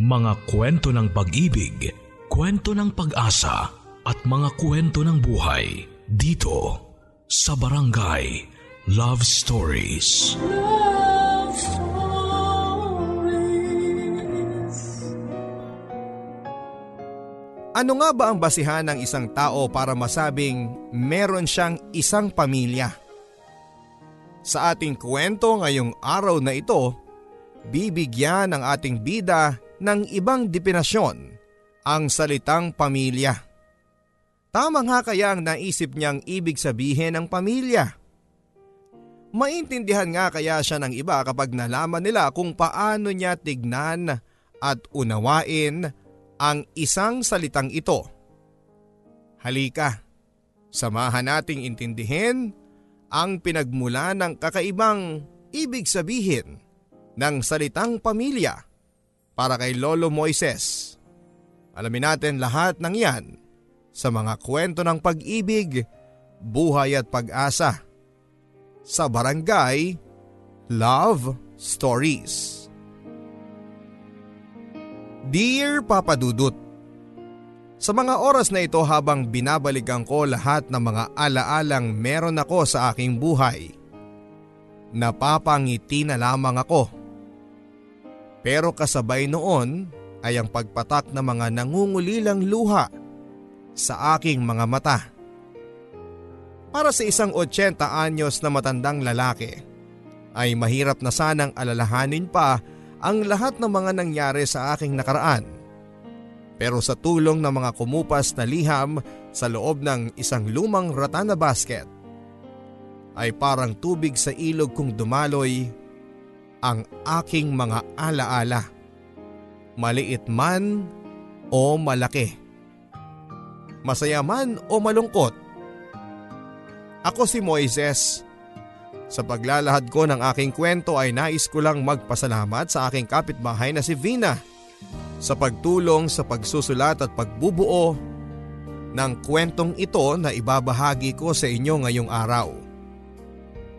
Mga kwento ng pag-ibig, kwento ng pag-asa at mga kwento ng buhay dito sa Barangay Love Stories. Love Stories. Ano nga ba ang basihan ng isang tao para masabing meron siyang isang pamilya? Sa ating kwento ngayong araw na ito, bibigyan ng ating bida ng ibang definasyon ang salitang pamilya. Tama nga kaya ang naisip niyang ibig sabihin ng pamilya. Maintindihan nga kaya siya ng iba kapag nalaman nila kung paano niya tignan at unawain ang isang salitang ito. Halika, samahan nating intindihin ang pinagmula ng kakaibang ibig sabihin ng salitang pamilya para kay Lolo Moises. Alamin natin lahat ng yan sa mga kwento ng pag-ibig, buhay at pag-asa sa Barangay Love Stories. Dear Papa Dudut, sa mga oras na ito habang binabalikan ko lahat ng mga alaalang meron ako sa aking buhay, napapangiti na lamang ako. Pero kasabay noon ay ang pagpatak ng mga nangungulilang luha sa aking mga mata. Para sa isang 80 anyos na matandang lalaki, ay mahirap na sanang alalahanin pa ang lahat ng mga nangyari sa aking nakaraan pero sa tulong ng mga kumupas na liham sa loob ng isang lumang rata na basket, ay parang tubig sa ilog kung dumaloy ang aking mga alaala. Maliit man o malaki. Masaya man o malungkot. Ako si Moises. Sa paglalahad ko ng aking kwento ay nais ko lang magpasalamat sa aking kapitbahay na si Vina sa pagtulong sa pagsusulat at pagbubuo ng kwentong ito na ibabahagi ko sa inyo ngayong araw.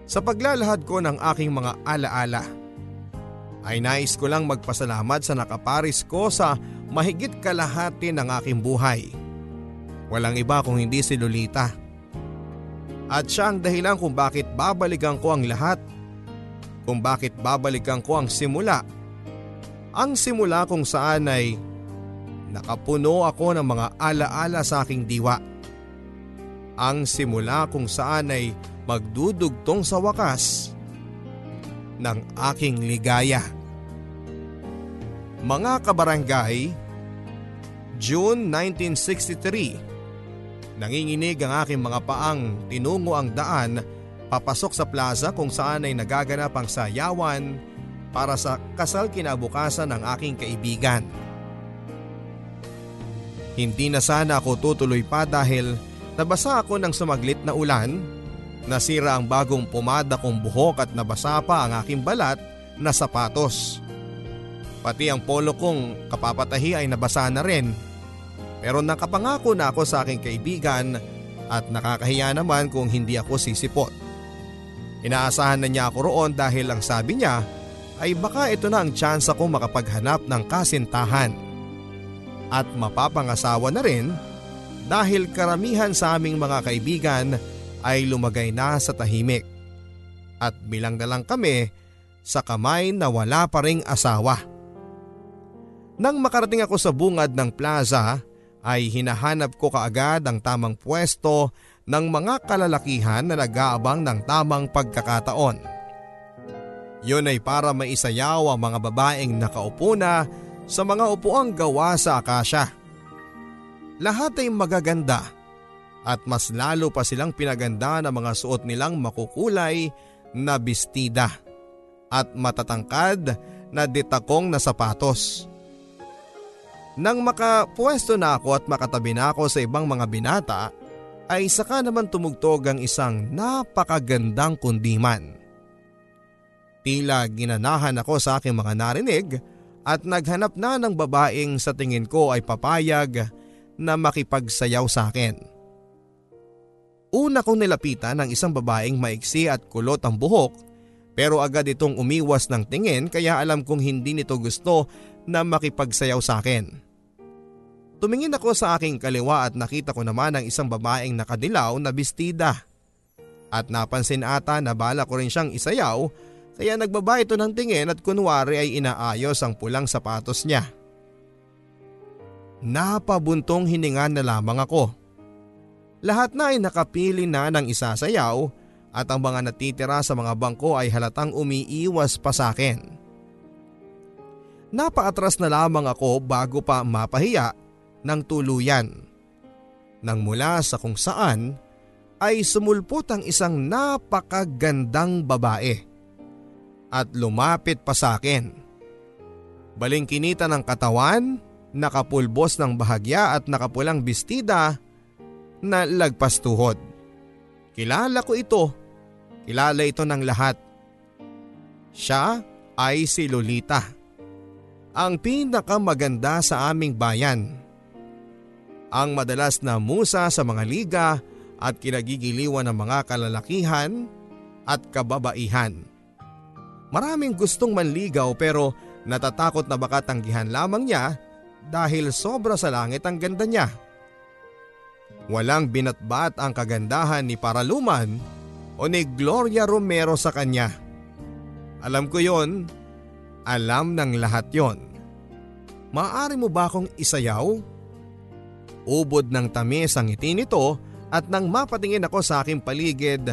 Sa paglalahad ko ng aking mga alaala, ay nais ko lang magpasalamat sa nakaparis ko sa mahigit kalahati ng aking buhay. Walang iba kung hindi si Lolita. At siya ang dahilan kung bakit babalikan ko ang lahat, kung bakit babalikan ko ang simula ang simula kung saan ay nakapuno ako ng mga alaala sa aking diwa. Ang simula kung saan ay magdudugtong sa wakas ng aking ligaya. Mga kabarangay, June 1963, nanginginig ang aking mga paang tinungo ang daan papasok sa plaza kung saan ay nagaganap ang sayawan para sa kasal kinabukasan ng aking kaibigan. Hindi na sana ako tutuloy pa dahil nabasa ako ng sumaglit na ulan, nasira ang bagong pumada kong buhok at nabasa pa ang aking balat na sapatos. Pati ang polo kong kapapatahi ay nabasa na rin. Pero nakapangako na ako sa aking kaibigan at nakakahiya naman kung hindi ako sisipot. Inaasahan na niya ako roon dahil ang sabi niya ay baka ito na ang tsansa ko makapaghanap ng kasintahan. At mapapangasawa na rin dahil karamihan sa aming mga kaibigan ay lumagay na sa tahimik. At bilang na lang kami sa kamay na wala pa ring asawa. Nang makarating ako sa bungad ng plaza ay hinahanap ko kaagad ang tamang pwesto ng mga kalalakihan na nag-aabang ng tamang pagkakataon. Yun ay para maisayaw ang mga babaeng nakaupo na sa mga upuang gawa sa akasya. Lahat ay magaganda at mas lalo pa silang pinaganda ng mga suot nilang makukulay na bestida at matatangkad na detakong na sapatos. Nang makapwesto na ako at makatabi na ako sa ibang mga binata, ay saka naman tumugtog ang isang napakagandang kundiman. Tila ginanahan ako sa aking mga narinig at naghanap na ng babaeng sa tingin ko ay papayag na makipagsayaw sa akin. Una kong nilapitan ng isang babaeng maiksi at kulot ang buhok pero agad itong umiwas ng tingin kaya alam kong hindi nito gusto na makipagsayaw sa akin. Tumingin ako sa aking kaliwa at nakita ko naman ang isang babaeng nakadilaw na bestida. At napansin ata na bala ko rin siyang isayaw kaya nagbaba ito ng tingin at kunwari ay inaayos ang pulang sapatos niya. Napabuntong hininga na lamang ako. Lahat na ay nakapili na ng isasayaw at ang mga natitira sa mga bangko ay halatang umiiwas pa sa akin. Napaatras na lamang ako bago pa mapahiya ng tuluyan. Nang mula sa kung saan ay sumulpot ang isang napakagandang babae at lumapit pa sa akin. Balingkinita ng katawan, nakapulbos ng bahagya at nakapulang bestida na lagpas tuhod. Kilala ko ito. Kilala ito ng lahat. Siya ay si Lolita. Ang pinakamaganda sa aming bayan ang madalas na musa sa mga liga at kinagigiliwan ng mga kalalakihan at kababaihan. Maraming gustong manligaw pero natatakot na baka tanggihan lamang niya dahil sobra sa langit ang ganda niya. Walang binatbat ang kagandahan ni Paraluman o ni Gloria Romero sa kanya. Alam ko yon, alam ng lahat yon. Maaari mo ba akong isayaw? Ubod ng tamis ang ngiti nito at nang mapatingin ako sa aking paligid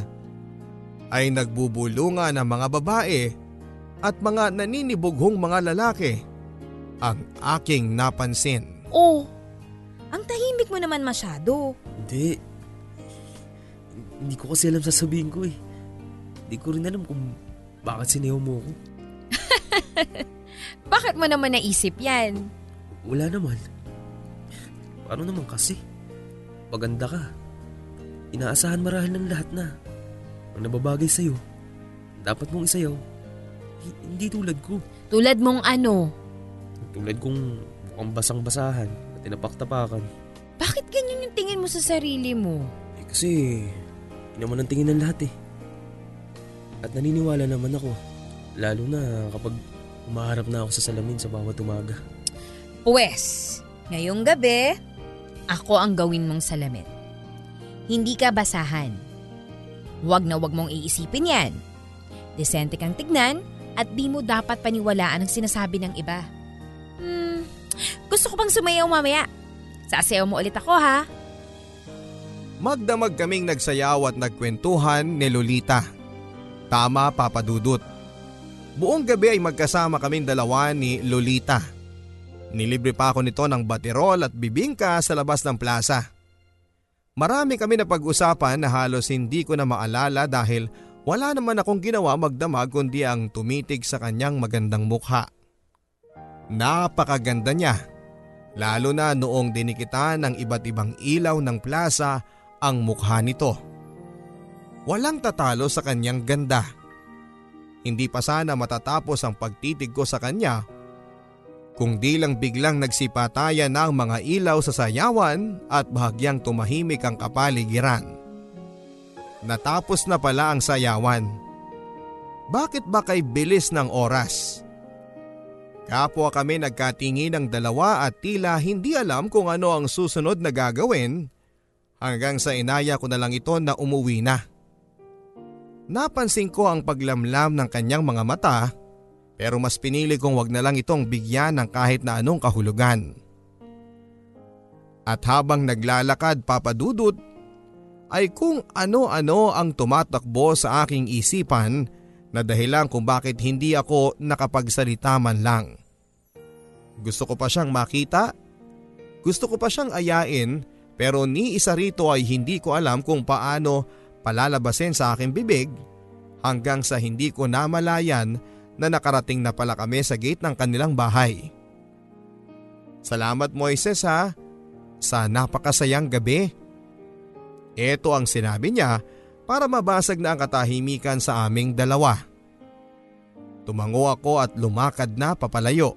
ay nagbubulunga ng mga babae at mga naninibughong mga lalaki ang aking napansin. Oh, ang mo naman masyado. Hindi. Hindi ko kasi alam sasabihin ko eh. Hindi ko rin alam kung bakit sinayaw mo ako. Bakit mo naman naisip yan? Wala naman. Paano naman kasi? Paganda ka. Inaasahan marahil ng lahat na. Ang nababagay sa'yo, dapat mong isayaw. H- hindi tulad ko. Tulad mong ano? Tulad kong mukhang basang-basahan at tinapaktapakan. Bakit ganyan yung tingin mo sa sarili mo? Eh kasi, yun naman ang tingin ng lahat eh. At naniniwala naman ako. Lalo na kapag umaharap na ako sa salamin sa bawat umaga. Pwes, ngayong gabi, ako ang gawin mong salamin. Hindi ka basahan. Huwag na huwag mong iisipin yan. Desente kang tignan at di mo dapat paniwalaan ang sinasabi ng iba. Hmm, gusto ko pang sumayaw mamaya. Sasayaw mo ulit ako ha. Magdamag kaming nagsayaw at nagkwentuhan ni Lolita. Tama papadudot. Buong gabi ay magkasama kaming dalawa ni Lolita. Nilibre pa ako nito ng baterol at bibingka sa labas ng plaza. Marami kami na pag-usapan na halos hindi ko na maalala dahil wala naman akong ginawa magdamag kundi ang tumitig sa kanyang magandang mukha. Napakaganda niya, lalo na noong dinikitan ng iba't ibang ilaw ng plaza ang mukha nito. Walang tatalo sa kanyang ganda. Hindi pa sana matatapos ang pagtitig ko sa kanya kung di lang biglang nagsipatayan ng mga ilaw sa sayawan at bahagyang tumahimik ang kapaligiran. Natapos na pala ang sayawan. Bakit ba kay bilis ng oras? Kapwa kami nagkatingin ng dalawa at tila hindi alam kung ano ang susunod na gagawin hanggang sa inaya ko na lang ito na umuwi na. Napansin ko ang paglamlam ng kanyang mga mata pero mas pinili kong wag na lang itong bigyan ng kahit na anong kahulugan. At habang naglalakad papadudot, ay kung ano-ano ang tumatakbo sa aking isipan na dahilan kung bakit hindi ako nakapagsalita man lang. Gusto ko pa siyang makita, gusto ko pa siyang ayain pero ni isa rito ay hindi ko alam kung paano palalabasin sa aking bibig hanggang sa hindi ko namalayan na nakarating na pala kami sa gate ng kanilang bahay. Salamat Moises ha, sa napakasayang gabi. Ito ang sinabi niya para mabasag na ang katahimikan sa aming dalawa. Tumango ako at lumakad na papalayo.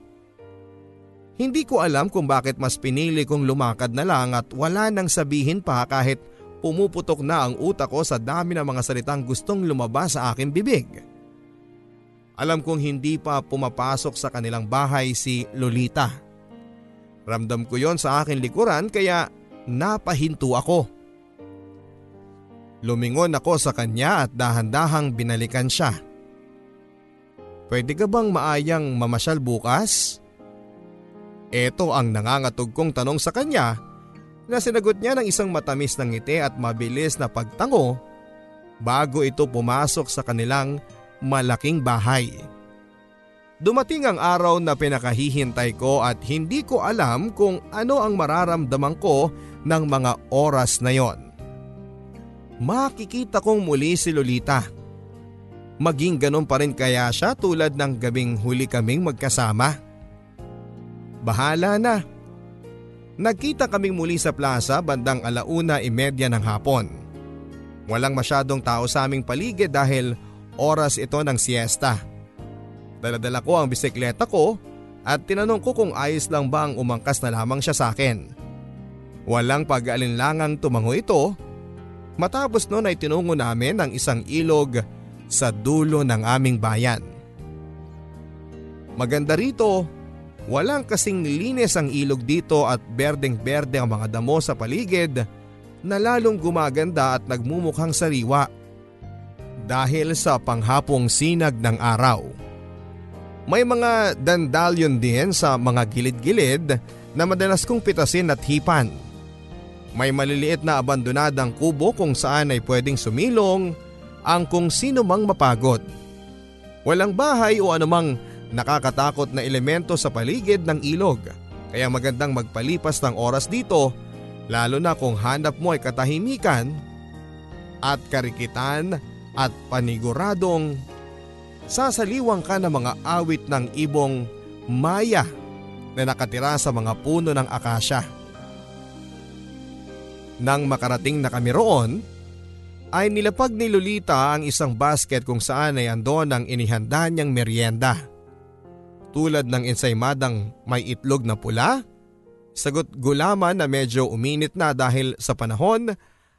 Hindi ko alam kung bakit mas pinili kong lumakad na lang at wala nang sabihin pa kahit pumuputok na ang utak ko sa dami ng mga salitang gustong lumabas sa aking bibig. Alam kong hindi pa pumapasok sa kanilang bahay si Lolita. Ramdam ko yon sa akin likuran kaya napahinto ako. Lumingon ako sa kanya at dahan-dahang binalikan siya. Pwede ka bang maayang mamasyal bukas? Ito ang nangangatog kong tanong sa kanya na sinagot niya ng isang matamis na ngiti at mabilis na pagtango bago ito pumasok sa kanilang malaking bahay. Dumating ang araw na pinakahihintay ko at hindi ko alam kung ano ang mararamdaman ko ng mga oras na yon. Makikita kong muli si Lolita. Maging ganun pa rin kaya siya tulad ng gabing huli kaming magkasama. Bahala na. Nagkita kaming muli sa plaza bandang alauna imedya ng hapon. Walang masyadong tao sa aming paligid dahil oras ito ng siesta. Daladala ko ang bisikleta ko at tinanong ko kung ayos lang ba ang umangkas na lamang siya sa akin. Walang pag-alinlangang tumango ito. Matapos noon ay tinungo namin ang isang ilog sa dulo ng aming bayan. Maganda rito, walang kasing linis ang ilog dito at berdeng-berde ang mga damo sa paligid na lalong gumaganda at nagmumukhang sariwa dahil sa panghapong sinag ng araw. May mga dandalyon din sa mga gilid-gilid na madalas kong pitasin at hipan. May maliliit na abandonadang kubo kung saan ay pwedeng sumilong ang kung sino mang mapagod. Walang bahay o anumang nakakatakot na elemento sa paligid ng ilog kaya magandang magpalipas ng oras dito lalo na kung hanap mo ay katahimikan at karikitan at paniguradong sasaliwang ka ng mga awit ng ibong maya na nakatira sa mga puno ng akasya. Nang makarating na kami roon, ay nilapag ni Lolita ang isang basket kung saan ay andon ang inihanda niyang merienda. Tulad ng ensaymadang may itlog na pula, sagot gulaman na medyo uminit na dahil sa panahon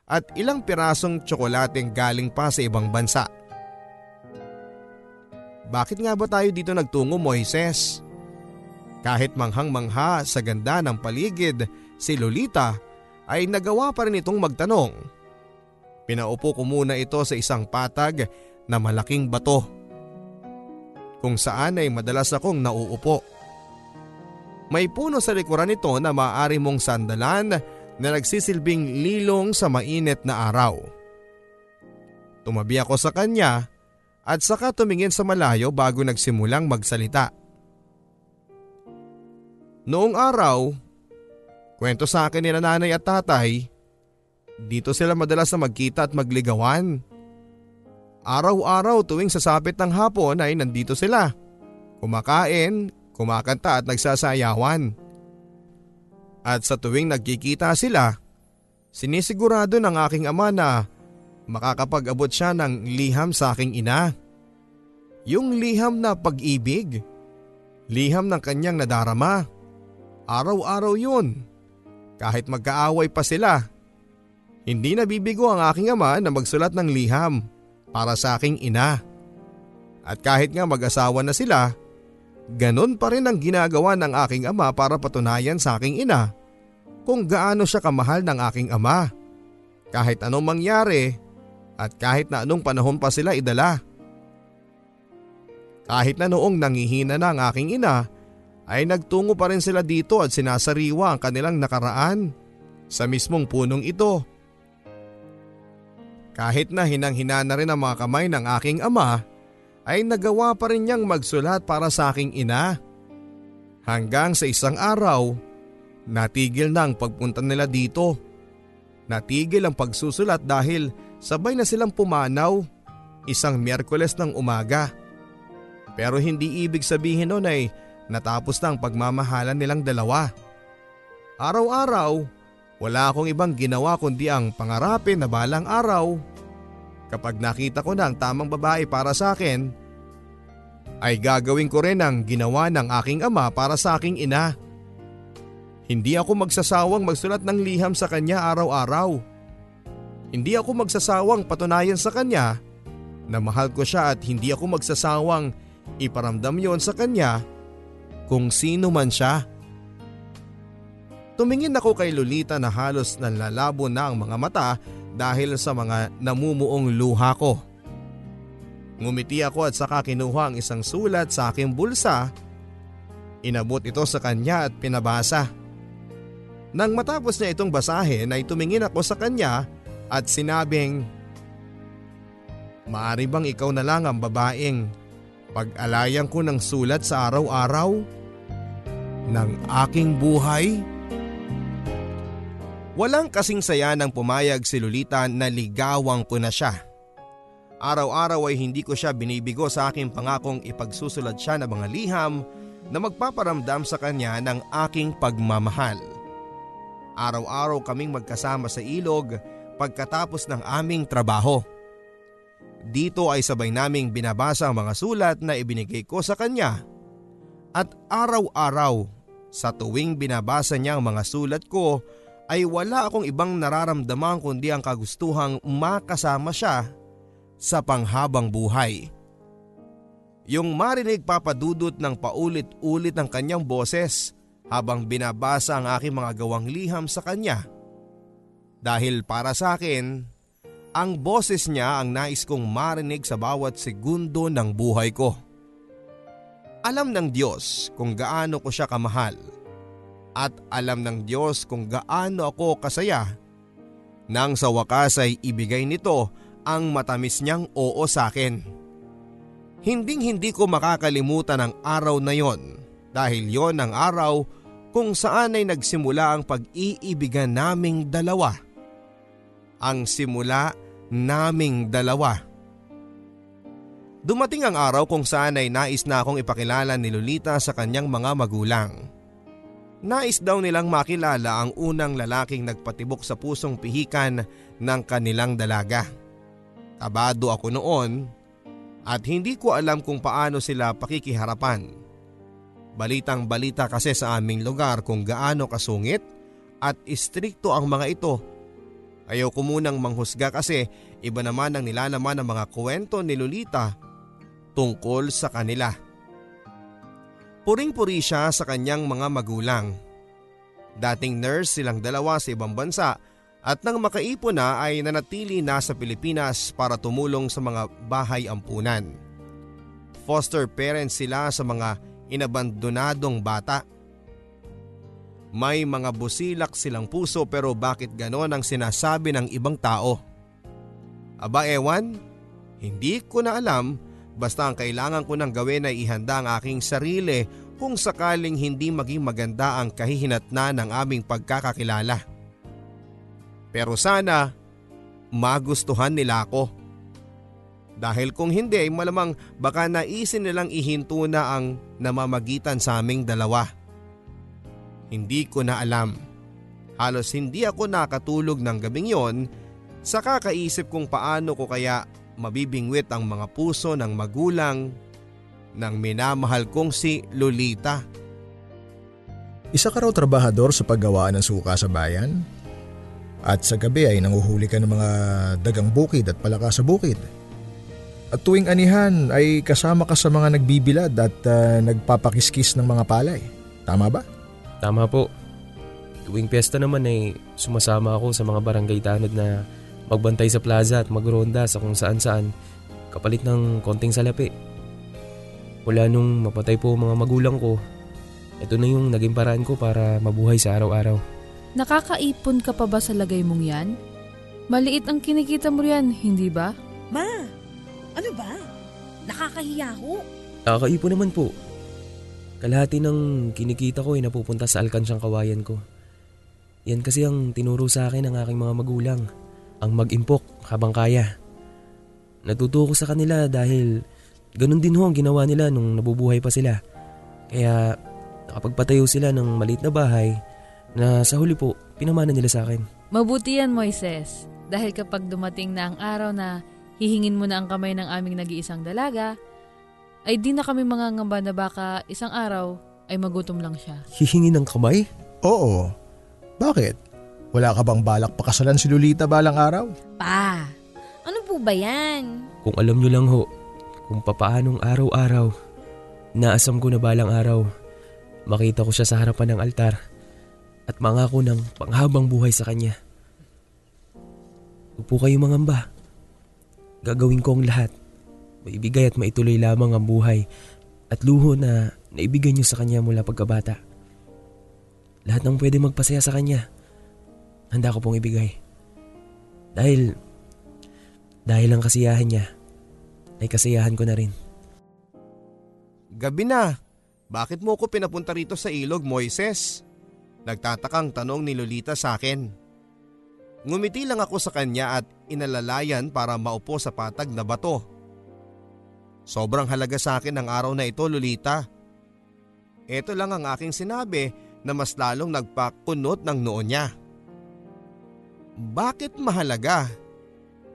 at ilang pirasong tsokolating galing pa sa ibang bansa. Bakit nga ba tayo dito nagtungo Moises? Kahit manghang-mangha sa ganda ng paligid, si Lolita ay nagawa pa rin itong magtanong. Pinaupo ko muna ito sa isang patag na malaking bato. Kung saan ay madalas akong nauupo. May puno sa likuran nito na maaari mong sandalan na nagsisilbing lilong sa mainit na araw. Tumabi ako sa kanya at saka tumingin sa malayo bago nagsimulang magsalita. Noong araw, kwento sa akin ni nanay at tatay, dito sila madalas na magkita at magligawan. Araw-araw tuwing sasapit ng hapon ay nandito sila. Kumakain, kumakanta at nagsasayawan. At sa tuwing nagkikita sila, sinisigurado ng aking ama na makakapag-abot siya ng liham sa aking ina. Yung liham na pag-ibig. Liham ng kanyang nadarama. Araw-araw yun. Kahit magkaaway pa sila. Hindi nabibigo ang aking ama na magsulat ng liham para sa aking ina. At kahit nga mag-asawa na sila, ganon pa rin ang ginagawa ng aking ama para patunayan sa aking ina kung gaano siya kamahal ng aking ama. Kahit anong mangyari, at kahit na anong panahon pa sila idala. Kahit na noong nangihina na ang aking ina ay nagtungo pa rin sila dito at sinasariwa ang kanilang nakaraan sa mismong punong ito. Kahit na hinang-hina na rin ang mga kamay ng aking ama ay nagawa pa rin niyang magsulat para sa aking ina. Hanggang sa isang araw, natigil na ang pagpunta nila dito. Natigil ang pagsusulat dahil Sabay na silang pumanaw isang Miyerkules ng umaga. Pero hindi ibig sabihin nun ay natapos na ang pagmamahalan nilang dalawa. Araw-araw, wala akong ibang ginawa kundi ang pangarapin na balang araw. Kapag nakita ko na ang tamang babae para sa akin, ay gagawin ko rin ang ginawa ng aking ama para sa aking ina. Hindi ako magsasawang magsulat ng liham sa kanya araw-araw. Hindi ako magsasawang patunayan sa kanya na mahal ko siya at hindi ako magsasawang Iparamdam yon sa kanya kung sino man siya. Tumingin ako kay Lolita na halos nanlalabo na ang mga mata dahil sa mga namumuong luha ko. Ngumiti ako at saka kinuha ang isang sulat sa aking bulsa. Inabot ito sa kanya at pinabasa. Nang matapos niya itong basahin ay tumingin ako sa kanya at sinabing, Maari bang ikaw na lang ang babaeng pag-alayan ko ng sulat sa araw-araw ng aking buhay? Walang kasing saya nang pumayag si Lolita na ligawang ko na siya. Araw-araw ay hindi ko siya binibigo sa aking pangakong ipagsusulat siya ng mga liham na magpaparamdam sa kanya ng aking pagmamahal. Araw-araw kaming magkasama sa ilog pagkatapos ng aming trabaho. Dito ay sabay naming binabasa ang mga sulat na ibinigay ko sa kanya. At araw-araw sa tuwing binabasa niya ang mga sulat ko ay wala akong ibang nararamdaman kundi ang kagustuhang makasama siya sa panghabang buhay. Yung marinig papadudot ng paulit-ulit ng kanyang boses habang binabasa ang aking mga gawang liham sa kanya. Dahil para sa akin, ang boses niya ang nais kong marinig sa bawat segundo ng buhay ko. Alam ng Diyos kung gaano ko siya kamahal at alam ng Diyos kung gaano ako kasaya nang sa wakas ay ibigay nito ang matamis niyang oo sa akin. Hinding hindi ko makakalimutan ang araw na yon dahil yon ang araw kung saan ay nagsimula ang pag-iibigan naming dalawa. Ang simula naming dalawa. Dumating ang araw kung saan ay nais na akong ipakilala ni Lolita sa kanyang mga magulang. Nais daw nilang makilala ang unang lalaking nagpatibok sa pusong pihikan ng kanilang dalaga. Kabado ako noon at hindi ko alam kung paano sila pakikiharapan. Balitang balita kasi sa aming lugar kung gaano kasungit at istrikto ang mga ito. Ayaw ko munang manghusga kasi iba naman ang nilalaman ng mga kwento ni Lolita tungkol sa kanila. Puring-puri siya sa kanyang mga magulang. Dating nurse silang dalawa sa ibang bansa at nang makaipon na ay nanatili na sa Pilipinas para tumulong sa mga bahay ampunan. Foster parents sila sa mga inabandonadong bata. May mga busilak silang puso pero bakit ganon ang sinasabi ng ibang tao? Aba ewan, hindi ko na alam Basta ang kailangan ko nang gawin ay ihanda ang aking sarili kung sakaling hindi maging maganda ang kahihinatna ng aming pagkakakilala. Pero sana magustuhan nila ako. Dahil kung hindi malamang baka naisin nilang ihinto na ang namamagitan sa aming dalawa. Hindi ko na alam. Halos hindi ako nakatulog ng gabing yon sa kakaisip kung paano ko kaya mabibingwit ang mga puso ng magulang ng minamahal kong si Lolita. Isa ka raw trabahador sa paggawaan ng suka sa bayan? At sa gabi ay nanguhuli ka ng mga dagang bukid at palaka sa bukid. At tuwing anihan ay kasama ka sa mga nagbibilad at uh, nagpapakiskis ng mga palay. Tama ba? Tama po. Tuwing piyesta naman ay sumasama ako sa mga barangay tanod na magbantay sa plaza at magronda sa kung saan saan kapalit ng konting salapi. Wala nung mapatay po mga magulang ko, ito na yung naging paraan ko para mabuhay sa araw-araw. Nakakaipon ka pa ba sa lagay mong yan? Maliit ang kinikita mo yan, hindi ba? Ma, ano ba? Nakakahiya ko. Nakakaipon naman po. Kalahati ng kinikita ko ay napupunta sa alkansyang kawayan ko. Yan kasi ang tinuro sa akin ng aking mga magulang ang mag-impok habang kaya. Natuto ko sa kanila dahil ganun din ho ang ginawa nila nung nabubuhay pa sila. Kaya nakapagpatayo sila ng maliit na bahay na sa huli po pinamana nila sa akin. Mabuti yan Moises dahil kapag dumating na ang araw na hihingin mo na ang kamay ng aming nag-iisang dalaga, ay di na kami mangangamba na baka isang araw ay magutom lang siya. Hihingi ng kamay? Oo. Bakit? Wala ka bang balak pakasalan si Lolita balang araw? Pa, ano po ba yan? Kung alam nyo lang ho, kung papaanong araw-araw, Naasam ko na balang araw, makita ko siya sa harapan ng altar at mangako ng panghabang buhay sa kanya. Huwag po kayo mangamba. Gagawin ko ang lahat. Maibigay at maituloy lamang ang buhay at luho na naibigay niyo sa kanya mula pagkabata. Lahat ng pwede magpasaya sa kanya, handa ko pong ibigay. Dahil, dahil ang kasiyahan niya, ay kasiyahan ko na rin. Gabi na. Bakit mo ko pinapunta rito sa ilog, Moises? Nagtatakang tanong ni Lolita sa akin. Ngumiti lang ako sa kanya at inalalayan para maupo sa patag na bato. Sobrang halaga sa akin ang araw na ito, Lolita. Ito lang ang aking sinabi na mas lalong nagpakunot ng noo niya. Bakit mahalaga?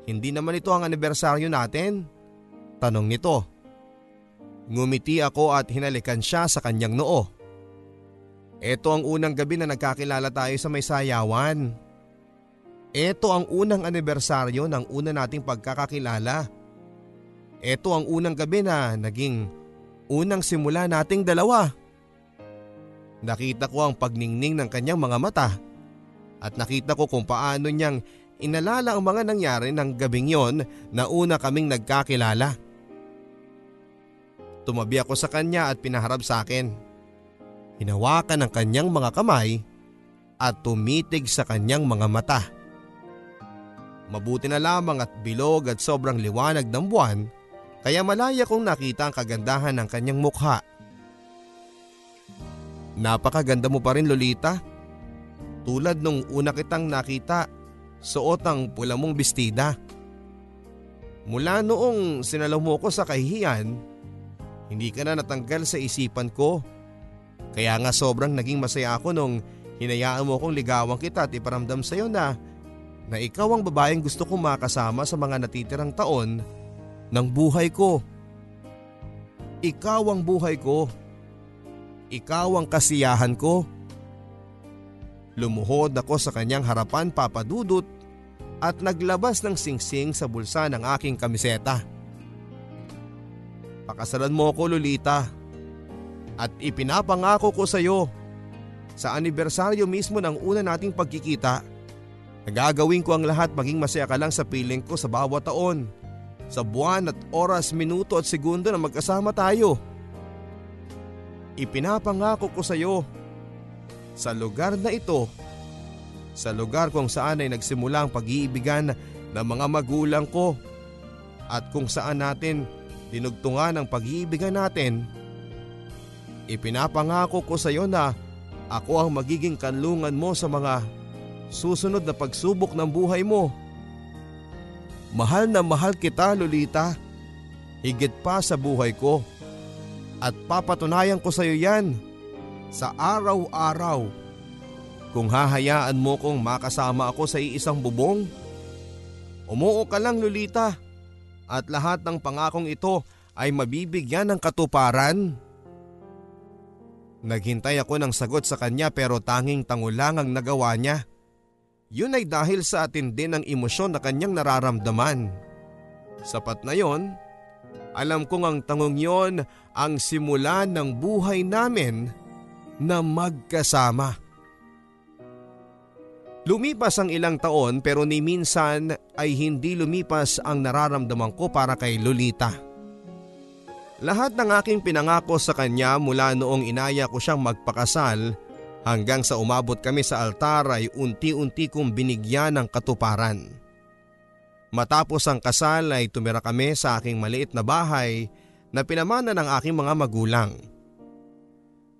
Hindi naman ito ang anibersaryo natin. Tanong nito. Ngumiti ako at hinalikan siya sa kanyang noo. Ito ang unang gabi na nagkakilala tayo sa may sayawan. Ito ang unang anibersaryo ng una nating pagkakakilala. Ito ang unang gabi na naging unang simula nating dalawa. Nakita ko ang pagningning ng kanyang mga mata at nakita ko kung paano niyang inalala ang mga nangyari ng gabing yon na una kaming nagkakilala. Tumabi ako sa kanya at pinaharap sa akin. Hinawakan ang kanyang mga kamay at tumitig sa kanyang mga mata. Mabuti na lamang at bilog at sobrang liwanag ng buwan kaya malaya kong nakita ang kagandahan ng kanyang mukha. Napakaganda mo pa rin Lolita. Tulad nung una kitang nakita, suot ang pula mong bestida. Mula noong sinalaw mo ko sa kahihiyan, hindi ka na natanggal sa isipan ko. Kaya nga sobrang naging masaya ako nung hinayaan mo kong ligawan kita at iparamdam sa iyo na na ikaw ang babaeng gusto kong makasama sa mga natitirang taon ng buhay ko. Ikaw ang buhay ko. Ikaw ang kasiyahan ko. Lumuhod ako sa kanyang harapan papadudot at naglabas ng singsing sa bulsa ng aking kamiseta. Pakasalan mo ako Lolita at ipinapangako ko sa iyo sa anibersaryo mismo ng una nating pagkikita Nagagawin ko ang lahat maging masaya ka lang sa piling ko sa bawat taon. Sa buwan at oras, minuto at segundo na magkasama tayo. Ipinapangako ko sa iyo sa lugar na ito, sa lugar kung saan ay nagsimula ang pag-iibigan ng mga magulang ko at kung saan natin dinugtungan ang pag-iibigan natin, ipinapangako ko sa iyo na ako ang magiging kanlungan mo sa mga susunod na pagsubok ng buhay mo. Mahal na mahal kita Lolita, higit pa sa buhay ko. At papatunayan ko sa iyo yan sa araw-araw. Kung hahayaan mo kong makasama ako sa iisang bubong, umuo ka lang Lolita at lahat ng pangakong ito ay mabibigyan ng katuparan. Naghintay ako ng sagot sa kanya pero tanging tango lang ang nagawa niya. Yun ay dahil sa atin din ang emosyon na kanyang nararamdaman. Sapat na yon, alam kong ang tangong yon ang simula ng buhay namin na magkasama. Lumipas ang ilang taon pero ni minsan ay hindi lumipas ang nararamdaman ko para kay Lolita. Lahat ng aking pinangako sa kanya mula noong inaya ko siyang magpakasal Hanggang sa umabot kami sa altar ay unti-unti kong binigyan ng katuparan. Matapos ang kasal ay tumira kami sa aking maliit na bahay na pinamana ng aking mga magulang.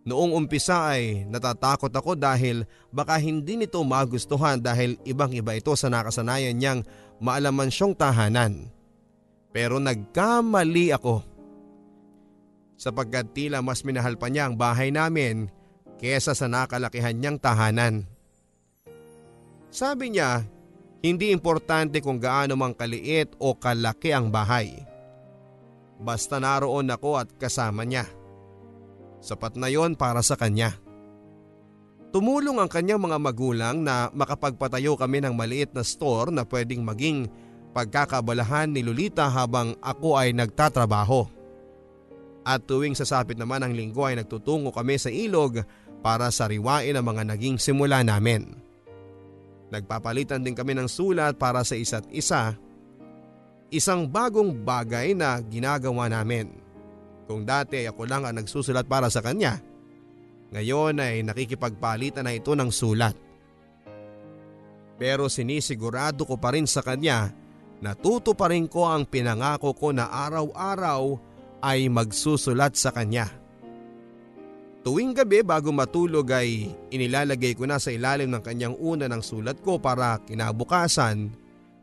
Noong umpisa ay natatakot ako dahil baka hindi nito magustuhan dahil ibang iba ito sa nakasanayan niyang maalaman siyang tahanan. Pero nagkamali ako. Sapagkat tila mas minahal pa niya ang bahay namin kesa sa nakalakihan niyang tahanan. Sabi niya, hindi importante kung gaano mang kaliit o kalaki ang bahay. Basta naroon ako at kasama niya. Sapat na yon para sa kanya. Tumulong ang kanyang mga magulang na makapagpatayo kami ng maliit na store na pwedeng maging pagkakabalahan ni Lolita habang ako ay nagtatrabaho. At tuwing sasapit naman ang linggo ay nagtutungo kami sa ilog para sariwain ang mga naging simula namin. Nagpapalitan din kami ng sulat para sa isa't isa. Isang bagong bagay na ginagawa namin. Kung dati ako lang ang nagsusulat para sa kanya, ngayon ay nakikipagpalitan na ito ng sulat. Pero sinisigurado ko pa rin sa kanya na tutuparin ko ang pinangako ko na araw-araw ay magsusulat sa kanya. Tuwing gabi bago matulog ay inilalagay ko na sa ilalim ng kanyang una ng sulat ko para kinabukasan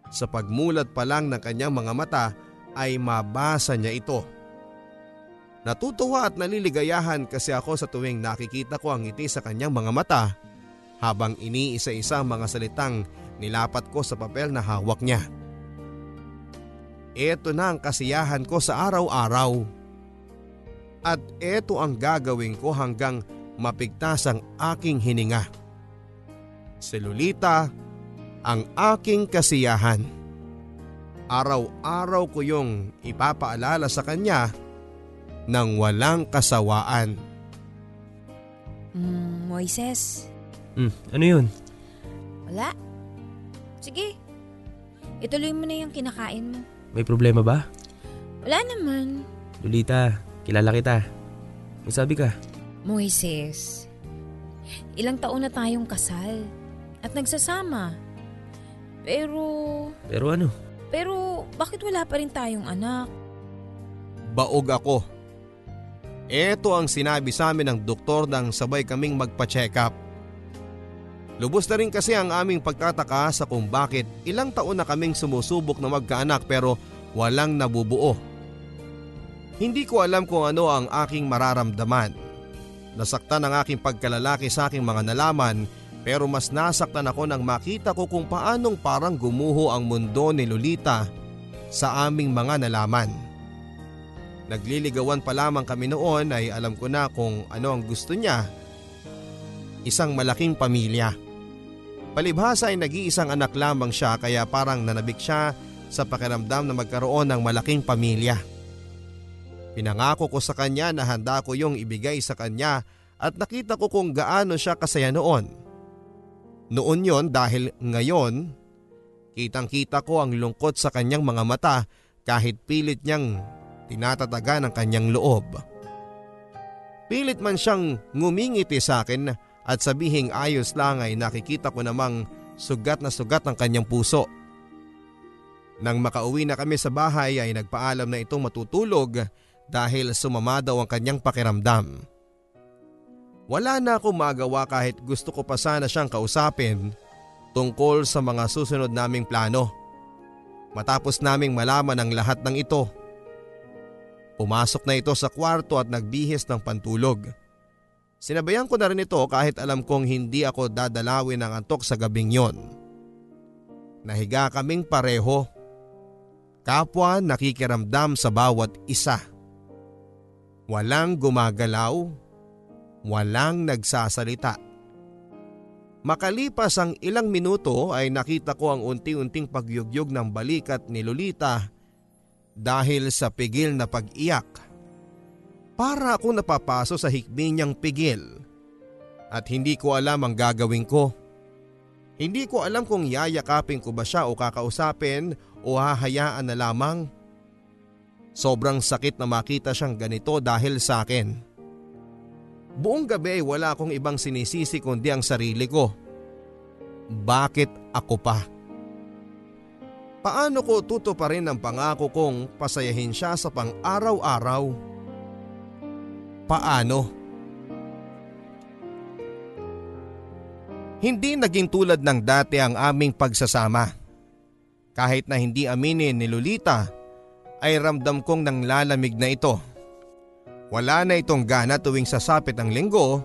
sa pagmulat pa lang ng kanyang mga mata ay mabasa niya ito. Natutuwa at naliligayahan kasi ako sa tuwing nakikita ko ang ngiti sa kanyang mga mata habang iniisa-isa mga salitang nilapat ko sa papel na hawak niya. Ito na ang kasiyahan ko sa araw-araw. At ito ang gagawin ko hanggang mapigtas ang aking hininga. Si Lolita, ang aking kasiyahan. Araw-araw ko yung ipapaalala sa kanya ng walang kasawaan. Mm, Moises, Hmm, ano yun? wala. Sige, ituloy mo na yung kinakain mo. May problema ba? Wala naman. Lolita, kilala kita. May sabi ka? Moises, ilang taon na tayong kasal at nagsasama. Pero, Pero ano? pero bakit wala pa rin tayong anak? Baog ako. Ito ang sinabi sa amin ng doktor nang sabay kaming magpa-check up. Lubos na rin kasi ang aming pagtataka sa kung bakit ilang taon na kaming sumusubok na magkaanak pero walang nabubuo. Hindi ko alam kung ano ang aking mararamdaman. Nasaktan ang aking pagkalalaki sa aking mga nalaman pero mas nasaktan ako nang makita ko kung paanong parang gumuho ang mundo ni Lolita sa aming mga nalaman. Nagliligawan pa lamang kami noon ay alam ko na kung ano ang gusto niya. Isang malaking pamilya. Palibhasa ay nag-iisang anak lamang siya kaya parang nanabik siya sa pakiramdam na magkaroon ng malaking pamilya. Pinangako ko sa kanya na handa ko yung ibigay sa kanya at nakita ko kung gaano siya kasaya noon. Noon yon dahil ngayon, kitang kita ko ang lungkot sa kanyang mga mata kahit pilit niyang tinatataga ng kanyang loob. Pilit man siyang ngumingiti sa akin at sabihing ayos lang ay nakikita ko namang sugat na sugat ang kanyang puso. Nang makauwi na kami sa bahay ay nagpaalam na itong matutulog dahil sumama daw ang kanyang pakiramdam. Wala na akong magawa kahit gusto ko pa sana siyang kausapin tungkol sa mga susunod naming plano. Matapos naming malaman ang lahat ng ito. Pumasok na ito sa kwarto at nagbihis ng pantulog. Sinabayan ko na rin ito kahit alam kong hindi ako dadalawin ng antok sa gabing yon. Nahiga kaming pareho. Kapwa nakikiramdam sa bawat isa. Walang gumagalaw, walang nagsasalita. Makalipas ang ilang minuto ay nakita ko ang unti-unting pagyugyog ng balikat ni Lolita dahil sa pigil na pag-iyak. Para ako napapaso sa hikbi niyang pigil at hindi ko alam ang gagawin ko. Hindi ko alam kung yayakapin ko ba siya o kakausapin o hahayaan na lamang. Sobrang sakit na makita siyang ganito dahil sa akin. Buong gabi ay wala akong ibang sinisisi kundi ang sarili ko. Bakit ako pa? Paano ko tutuparin ang pangako kong pasayahin siya sa pang-araw-araw? Paano? Hindi naging tulad ng dati ang aming pagsasama. Kahit na hindi aminin ni Lolita, ay ramdam kong nanglalamig na ito. Wala na itong gana tuwing sasapit ang linggo,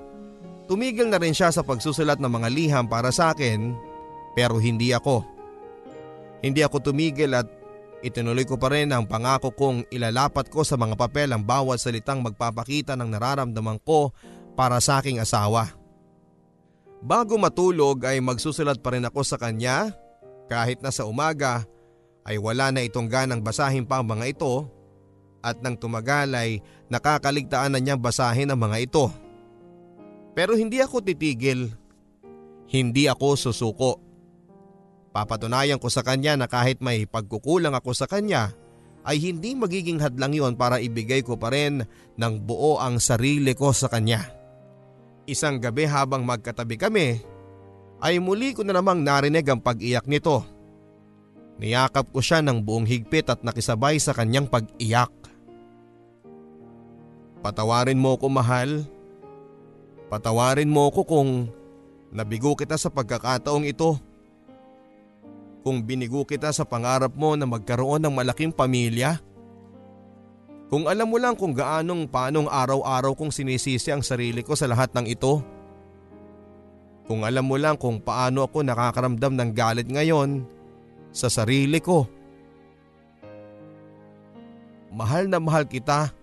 tumigil na rin siya sa pagsusulat ng mga liham para sa akin pero hindi ako. Hindi ako tumigil at itinuloy ko pa rin ang pangako kong ilalapat ko sa mga papel ang bawat salitang magpapakita ng nararamdaman ko para sa aking asawa. Bago matulog ay magsusulat pa rin ako sa kanya kahit na sa umaga ay wala na itong ganang basahin pa ang mga ito At nang tumagal ay nakakaligtaan na niyang basahin ang mga ito. Pero hindi ako titigil. Hindi ako susuko. Papatunayan ko sa kanya na kahit may pagkukulang ako sa kanya ay hindi magiging hadlang yon para ibigay ko pa rin ng buo ang sarili ko sa kanya. Isang gabi habang magkatabi kami ay muli ko na namang narinig ang pag-iyak nito. Niyakap ko siya ng buong higpit at nakisabay sa kanyang pag-iyak. Patawarin mo ko mahal. Patawarin mo ko kung nabigo kita sa pagkakataong ito. Kung binigo kita sa pangarap mo na magkaroon ng malaking pamilya. Kung alam mo lang kung gaanong paanong araw-araw kong sinisisi ang sarili ko sa lahat ng ito. Kung alam mo lang kung paano ako nakakaramdam ng galit ngayon sa sarili ko. Mahal na mahal kita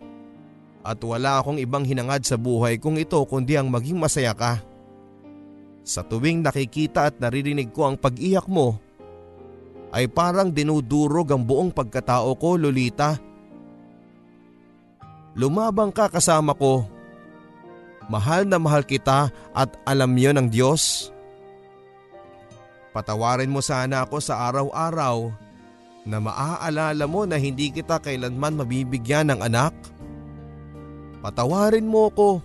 at wala akong ibang hinangad sa buhay kung ito kundi ang maging masaya ka. Sa tuwing nakikita at naririnig ko ang pag-iyak mo, ay parang dinudurog ang buong pagkatao ko, Lolita. Lumabang ka kasama ko Mahal na mahal kita at alam yon ng Diyos. Patawarin mo sana ako sa araw-araw na maaalala mo na hindi kita kailanman mabibigyan ng anak. Patawarin mo ko.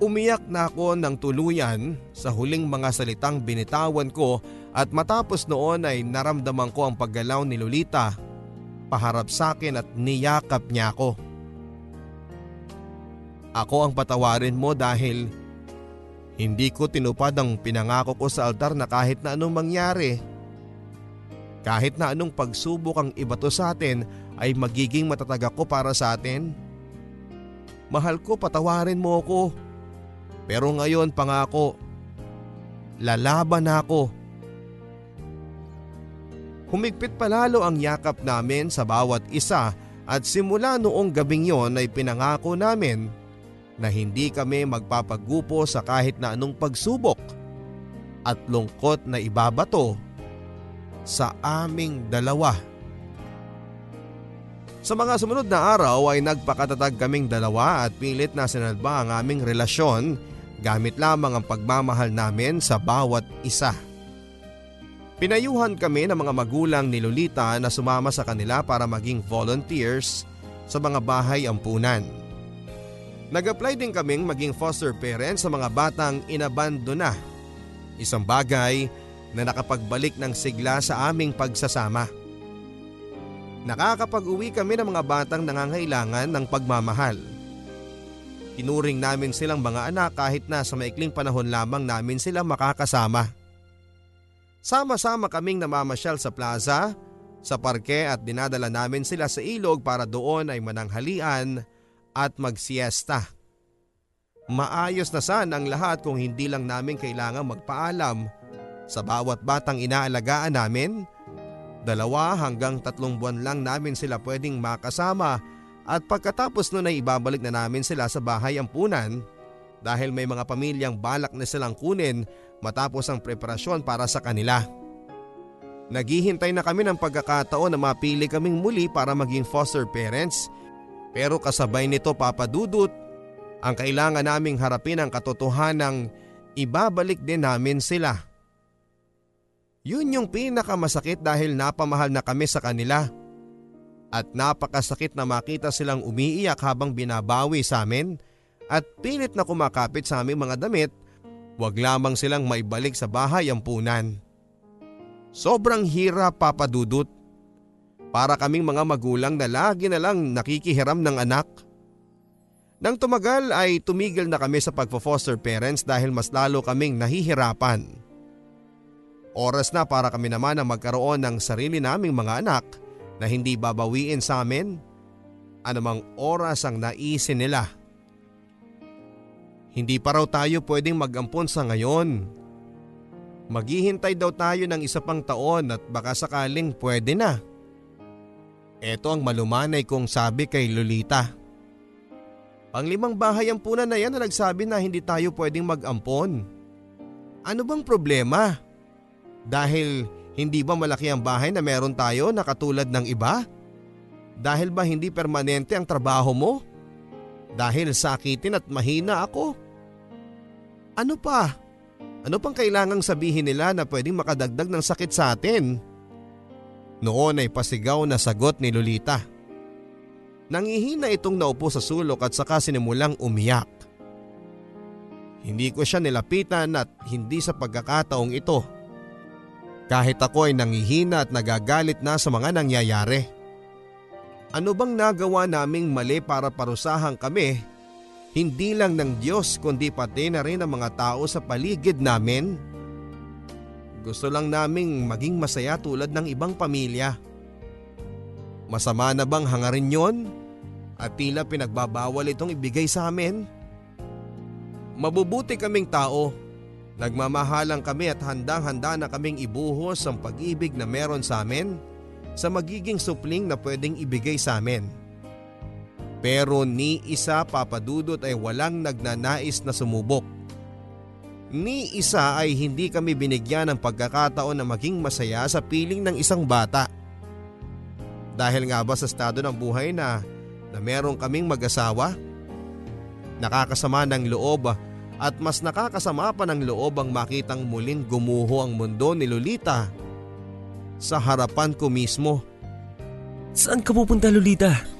Umiyak na ako ng tuluyan sa huling mga salitang binitawan ko at matapos noon ay naramdaman ko ang paggalaw ni Lolita paharap sa akin at niyakap niya ako. Ako ang patawarin mo dahil hindi ko tinupad ang pinangako ko sa altar na kahit na anong mangyari. Kahit na anong pagsubok ang ibato sa atin ay magiging matatag ako para sa atin. Mahal ko patawarin mo ako. Pero ngayon pangako, lalaban ako. Humigpit palalo ang yakap namin sa bawat isa at simula noong gabing yon ay pinangako namin na hindi kami magpapagupo sa kahit na anong pagsubok at lungkot na ibabato sa aming dalawa. Sa mga sumunod na araw ay nagpakatatag kaming dalawa at pilit na sinalba ang aming relasyon gamit lamang ang pagmamahal namin sa bawat isa. Pinayuhan kami ng mga magulang ni Lolita na sumama sa kanila para maging volunteers sa mga bahay ampunan. Nag-apply din kaming maging foster parents sa mga batang inabando na. Isang bagay na nakapagbalik ng sigla sa aming pagsasama. Nakakapag-uwi kami ng mga batang nangangailangan ng pagmamahal. Tinuring namin silang mga anak kahit na sa maikling panahon lamang namin sila makakasama. Sama-sama kaming namamasyal sa plaza, sa parke at dinadala namin sila sa ilog para doon ay mananghalian at magsiesta. Maayos na sana ang lahat kung hindi lang namin kailangang magpaalam sa bawat batang inaalagaan namin. Dalawa hanggang tatlong buwan lang namin sila pwedeng makasama at pagkatapos nun ay ibabalik na namin sila sa bahay ampunan dahil may mga pamilyang balak na silang kunin matapos ang preparasyon para sa kanila. Naghihintay na kami ng pagkakataon na mapili kaming muli para maging foster parents pero kasabay nito papadudot, ang kailangan naming harapin ang katotohanang ibabalik din namin sila. Yun yung pinakamasakit dahil napamahal na kami sa kanila. At napakasakit na makita silang umiiyak habang binabawi sa amin at pilit na kumakapit sa aming mga damit, wag lamang silang maibalik sa bahay ang punan. Sobrang hirap papadudot para kaming mga magulang na lagi na lang nakikihiram ng anak. Nang tumagal ay tumigil na kami sa pagpo-foster parents dahil mas lalo kaming nahihirapan. Oras na para kami naman ang magkaroon ng sarili naming mga anak na hindi babawiin sa amin anumang oras ang naisin nila. Hindi pa raw tayo pwedeng mag-ampon sa ngayon. Maghihintay daw tayo ng isa pang taon at baka sakaling pwede na. Ito ang malumanay kong sabi kay Lolita. Panglimang bahay ang puna na yan na nagsabi na hindi tayo pwedeng mag-ampon. Ano bang problema? Dahil hindi ba malaki ang bahay na meron tayo na katulad ng iba? Dahil ba hindi permanente ang trabaho mo? Dahil sakitin at mahina ako? Ano pa? Ano pang kailangang sabihin nila na pwedeng makadagdag ng sakit sa atin? Noon ay pasigaw na sagot ni Lolita. Nangihina itong naupo sa sulok at saka sinimulang umiyak. Hindi ko siya nilapitan at hindi sa pagkakataong ito. Kahit ako ay nangihina at nagagalit na sa mga nangyayari. Ano bang nagawa naming mali para parusahan kami hindi lang ng Diyos kundi pati na rin ang mga tao sa paligid namin. Gusto lang naming maging masaya tulad ng ibang pamilya. Masama na bang hangarin yon? At tila pinagbabawal itong ibigay sa amin? Mabubuti kaming tao. Nagmamahalang kami at handang-handa na kaming ibuhos ang pag-ibig na meron sa amin sa magiging supling na pwedeng ibigay sa amin. Pero ni isa papadudot ay walang nagnanais na sumubok. Ni isa ay hindi kami binigyan ng pagkakataon na maging masaya sa piling ng isang bata. Dahil nga ba sa estado ng buhay na, na meron kaming mag-asawa? Nakakasama ng loob at mas nakakasama pa ng loob ang makitang muling gumuho ang mundo ni Lolita sa harapan ko mismo. Saan ka pupunta Lolita?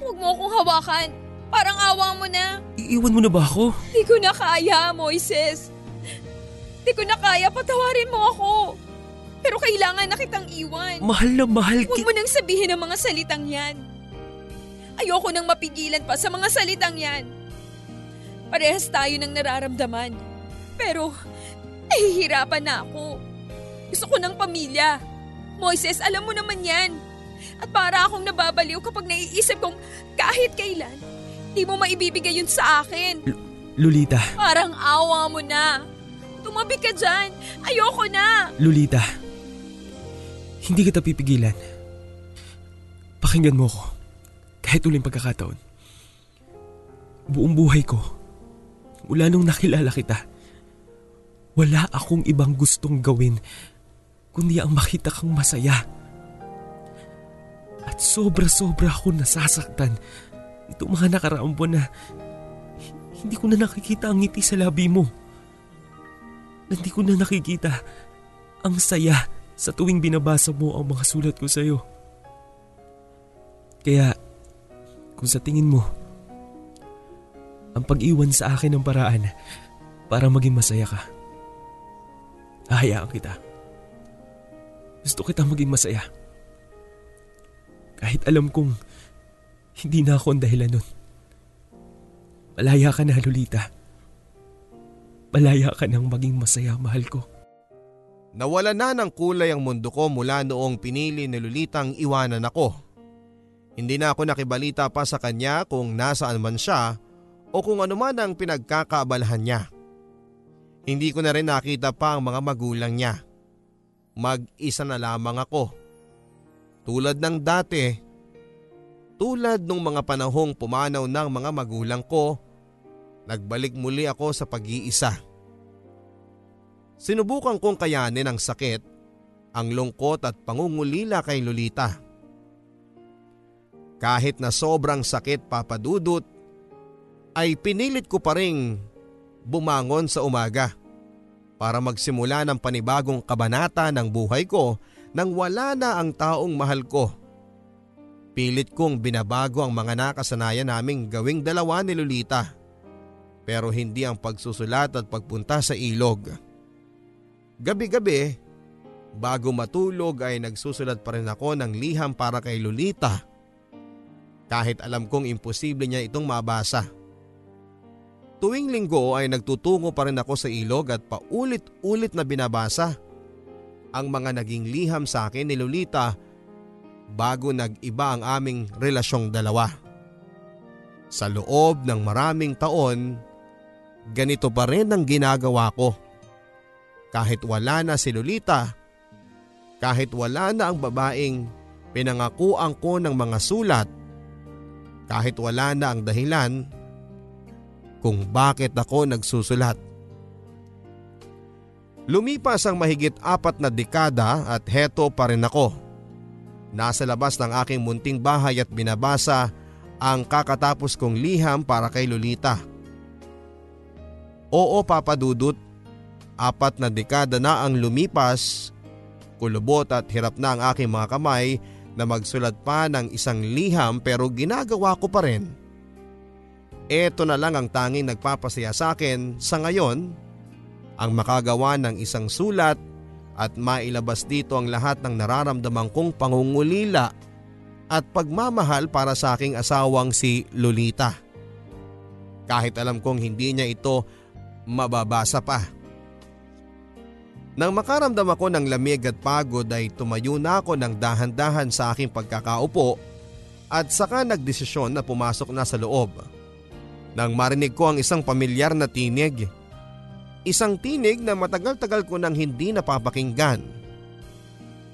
Hawakan. Parang awa mo na. Iiwan mo na ba ako? Di ko na kaya, Moises. Di ko na kaya, patawarin mo ako. Pero kailangan na kitang iwan. Mahal na mahal Huwag mo nang sabihin ang mga salitang yan. Ayoko nang mapigilan pa sa mga salitang yan. Parehas tayo ng nararamdaman. Pero, nahihirapan na ako. Gusto ko ng pamilya. Moises, alam mo naman yan. At para akong nababaliw kapag naiisip kong kahit kailan, di mo maibibigay yun sa akin. L- Lolita. Parang awa mo na. Tumabi ka dyan. Ayoko na. Lolita. Hindi kita pipigilan. Pakinggan mo ko. Kahit uling pagkakataon. Buong buhay ko, mula nung nakilala kita, wala akong ibang gustong gawin kundi ang makita kang masaya. At sobra-sobra ako nasasaktan itong mga nakaraang buwan na hindi ko na nakikita ang ngiti sa labi mo. Hindi ko na nakikita ang saya sa tuwing binabasa mo ang mga sulat ko sa'yo. Kaya, kung sa tingin mo, ang pag-iwan sa akin ng paraan para maging masaya ka, hahayaan kita. Gusto kita maging masaya. Kahit alam kong hindi na ako ang dahilan nun. Malaya ka na, Lolita. Malaya ka nang maging masaya, mahal ko. Nawala na ng kulay ang mundo ko mula noong pinili ni Lolitang iwanan ako. Hindi na ako nakibalita pa sa kanya kung nasaan man siya o kung ano man ang pinagkakaabalahan niya. Hindi ko na rin nakita pa ang mga magulang niya. Mag-isa na lamang ako. Tulad ng dati, tulad nung mga panahong pumanaw ng mga magulang ko, nagbalik muli ako sa pag-iisa. Sinubukan kong kayanin ang sakit, ang lungkot at pangungulila kay Lolita. Kahit na sobrang sakit papadudot, ay pinilit ko pa ring bumangon sa umaga para magsimula ng panibagong kabanata ng buhay ko nang wala na ang taong mahal ko. Pilit kong binabago ang mga nakasanayan naming gawing dalawa ni Lolita pero hindi ang pagsusulat at pagpunta sa ilog. Gabi-gabi, bago matulog ay nagsusulat pa rin ako ng liham para kay Lolita kahit alam kong imposible niya itong mabasa. Tuwing linggo ay nagtutungo pa rin ako sa ilog at paulit-ulit na binabasa ang mga naging liham sa akin ni Lolita bago nag-iba ang aming relasyong dalawa. Sa loob ng maraming taon, ganito pa rin ang ginagawa ko. Kahit wala na si Lolita, kahit wala na ang babaeng pinangakuan ko ng mga sulat, kahit wala na ang dahilan kung bakit ako nagsusulat. Lumipas ang mahigit apat na dekada at heto pa rin ako. Nasa labas ng aking munting bahay at binabasa ang kakatapos kong liham para kay Lolita. Oo papadudot, apat na dekada na ang lumipas, kulubot at hirap na ang aking mga kamay na magsulat pa ng isang liham pero ginagawa ko pa rin. Ito na lang ang tanging nagpapasaya sa akin sa ngayon, ang makagawa ng isang sulat at mailabas dito ang lahat ng nararamdaman kong pangungulila at pagmamahal para sa aking asawang si Lolita. Kahit alam kong hindi niya ito mababasa pa. Nang makaramdam ako ng lamig at pagod ay tumayo na ako ng dahan-dahan sa aking pagkakaupo at saka nagdesisyon na pumasok na sa loob. Nang marinig ko ang isang pamilyar na tinig Isang tinig na matagal-tagal ko nang hindi napapakinggan.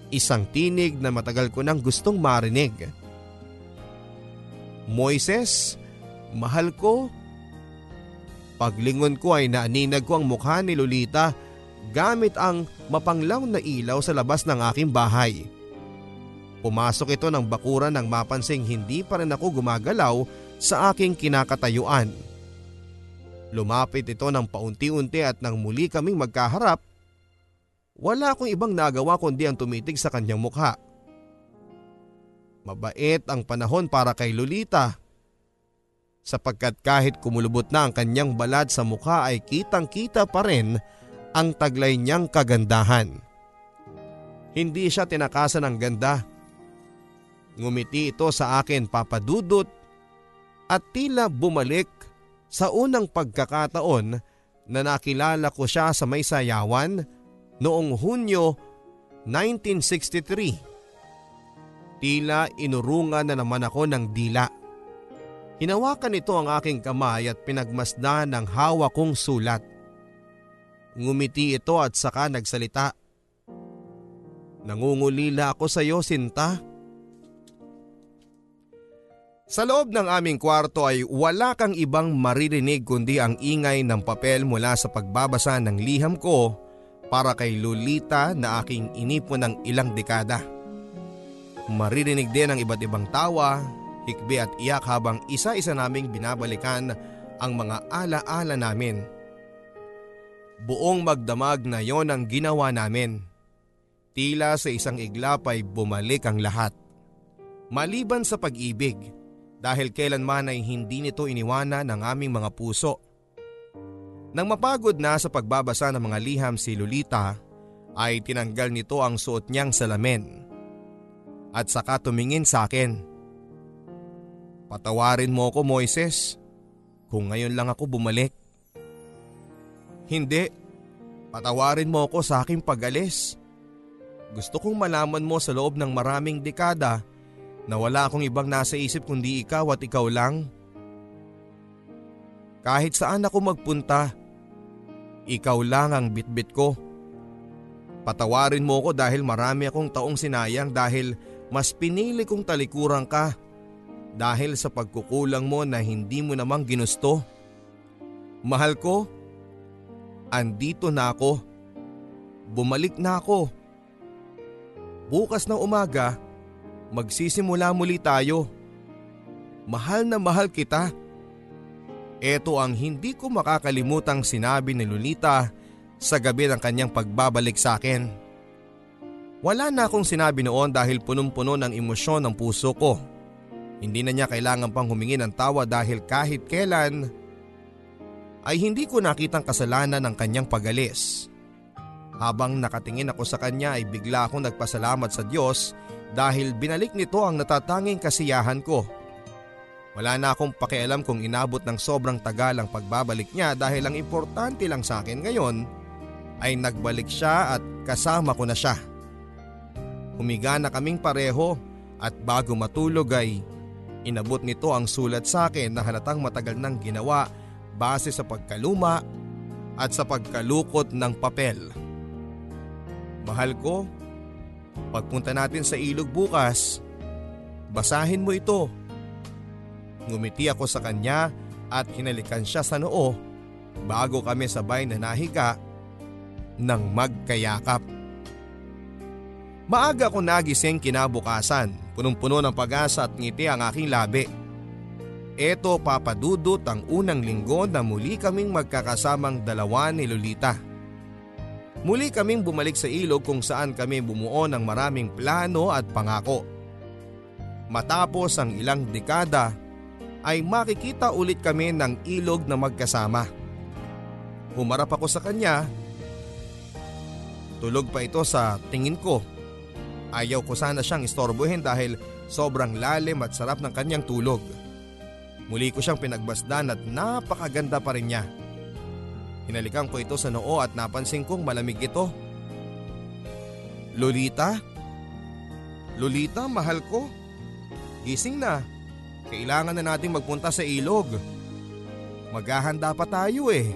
Isang tinig na matagal ko nang gustong marinig. Moises, mahal ko. Paglingon ko ay naaninag ko ang mukha ni Lolita gamit ang mapanglaw na ilaw sa labas ng aking bahay. Pumasok ito ng bakuran nang mapansing hindi pa rin ako gumagalaw sa aking kinakatayuan. Lumapit ito ng paunti-unti at nang muli kaming magkaharap, wala akong ibang nagawa kundi ang tumitig sa kanyang mukha. Mabait ang panahon para kay Lolita sapagkat kahit kumulubot na ang kanyang balat sa mukha ay kitang kita pa rin ang taglay niyang kagandahan. Hindi siya tinakasan ng ganda. Ngumiti ito sa akin papadudot at tila bumalik sa unang pagkakataon na nakilala ko siya sa may sayawan noong Hunyo 1963. Tila inurungan na naman ako ng dila. Hinawakan nito ang aking kamay at pinagmasdan ng hawa kong sulat. Ngumiti ito at saka nagsalita. Nangungulila ako sa iyo, Sinta. Sinta. Sa loob ng aming kwarto ay wala kang ibang maririnig kundi ang ingay ng papel mula sa pagbabasa ng liham ko para kay Lolita na aking inipon ng ilang dekada. Maririnig din ang iba't ibang tawa, hikbi at iyak habang isa-isa naming binabalikan ang mga ala-ala namin. Buong magdamag na yon ang ginawa namin. Tila sa isang iglap ay bumalik ang lahat. Maliban sa pag-ibig, dahil kailanman ay hindi nito iniwana ng aming mga puso. Nang mapagod na sa pagbabasa ng mga liham si Lolita ay tinanggal nito ang suot niyang salamin at saka tumingin sa akin. Patawarin mo ako Moises kung ngayon lang ako bumalik. Hindi, patawarin mo ako sa aking pag-alis. Gusto kong malaman mo sa loob ng maraming dekada na wala akong ibang nasa isip kundi ikaw at ikaw lang. Kahit saan ako magpunta, ikaw lang ang bitbit ko. Patawarin mo ko dahil marami akong taong sinayang dahil mas pinili kong talikuran ka dahil sa pagkukulang mo na hindi mo namang ginusto. Mahal ko, andito na ako. Bumalik na ako. Bukas ng umaga, magsisimula muli tayo. Mahal na mahal kita. Ito ang hindi ko makakalimutang sinabi ni Lolita sa gabi ng kanyang pagbabalik sa akin. Wala na akong sinabi noon dahil punong-puno ng emosyon ng puso ko. Hindi na niya kailangan pang humingi ng tawa dahil kahit kailan ay hindi ko nakitang kasalanan ng kanyang pagalis. Habang nakatingin ako sa kanya ay bigla akong nagpasalamat sa Diyos dahil binalik nito ang natatanging kasiyahan ko. Wala na akong pakialam kung inabot ng sobrang tagal ang pagbabalik niya dahil ang importante lang sa akin ngayon ay nagbalik siya at kasama ko na siya. Humiga na kaming pareho at bago matulog ay inabot nito ang sulat sa akin na halatang matagal nang ginawa base sa pagkaluma at sa pagkalukot ng papel. Mahal ko, Pagpunta natin sa ilog bukas, basahin mo ito. Ngumiti ako sa kanya at hinalikan siya sa noo bago kami sabay na nahiga ng magkayakap. Maaga ko nagising kinabukasan, punong-puno ng pag-asa at ngiti ang aking labi. Ito papadudot ang unang linggo na muli kaming magkakasamang dalawa ni Lolita. Muli kaming bumalik sa ilog kung saan kami bumuo ng maraming plano at pangako. Matapos ang ilang dekada ay makikita ulit kami ng ilog na magkasama. Humarap ako sa kanya. Tulog pa ito sa tingin ko Ayaw ko sana siyang istorbohin dahil sobrang lalim at sarap ng kanyang tulog. Muli ko siyang pinagbasdan at napakaganda pa rin niya. Hinalikan ko ito sa noo at napansin kong malamig ito. Lolita? Lolita, mahal ko. Gising na. Kailangan na nating magpunta sa ilog. Maghahanda pa tayo eh.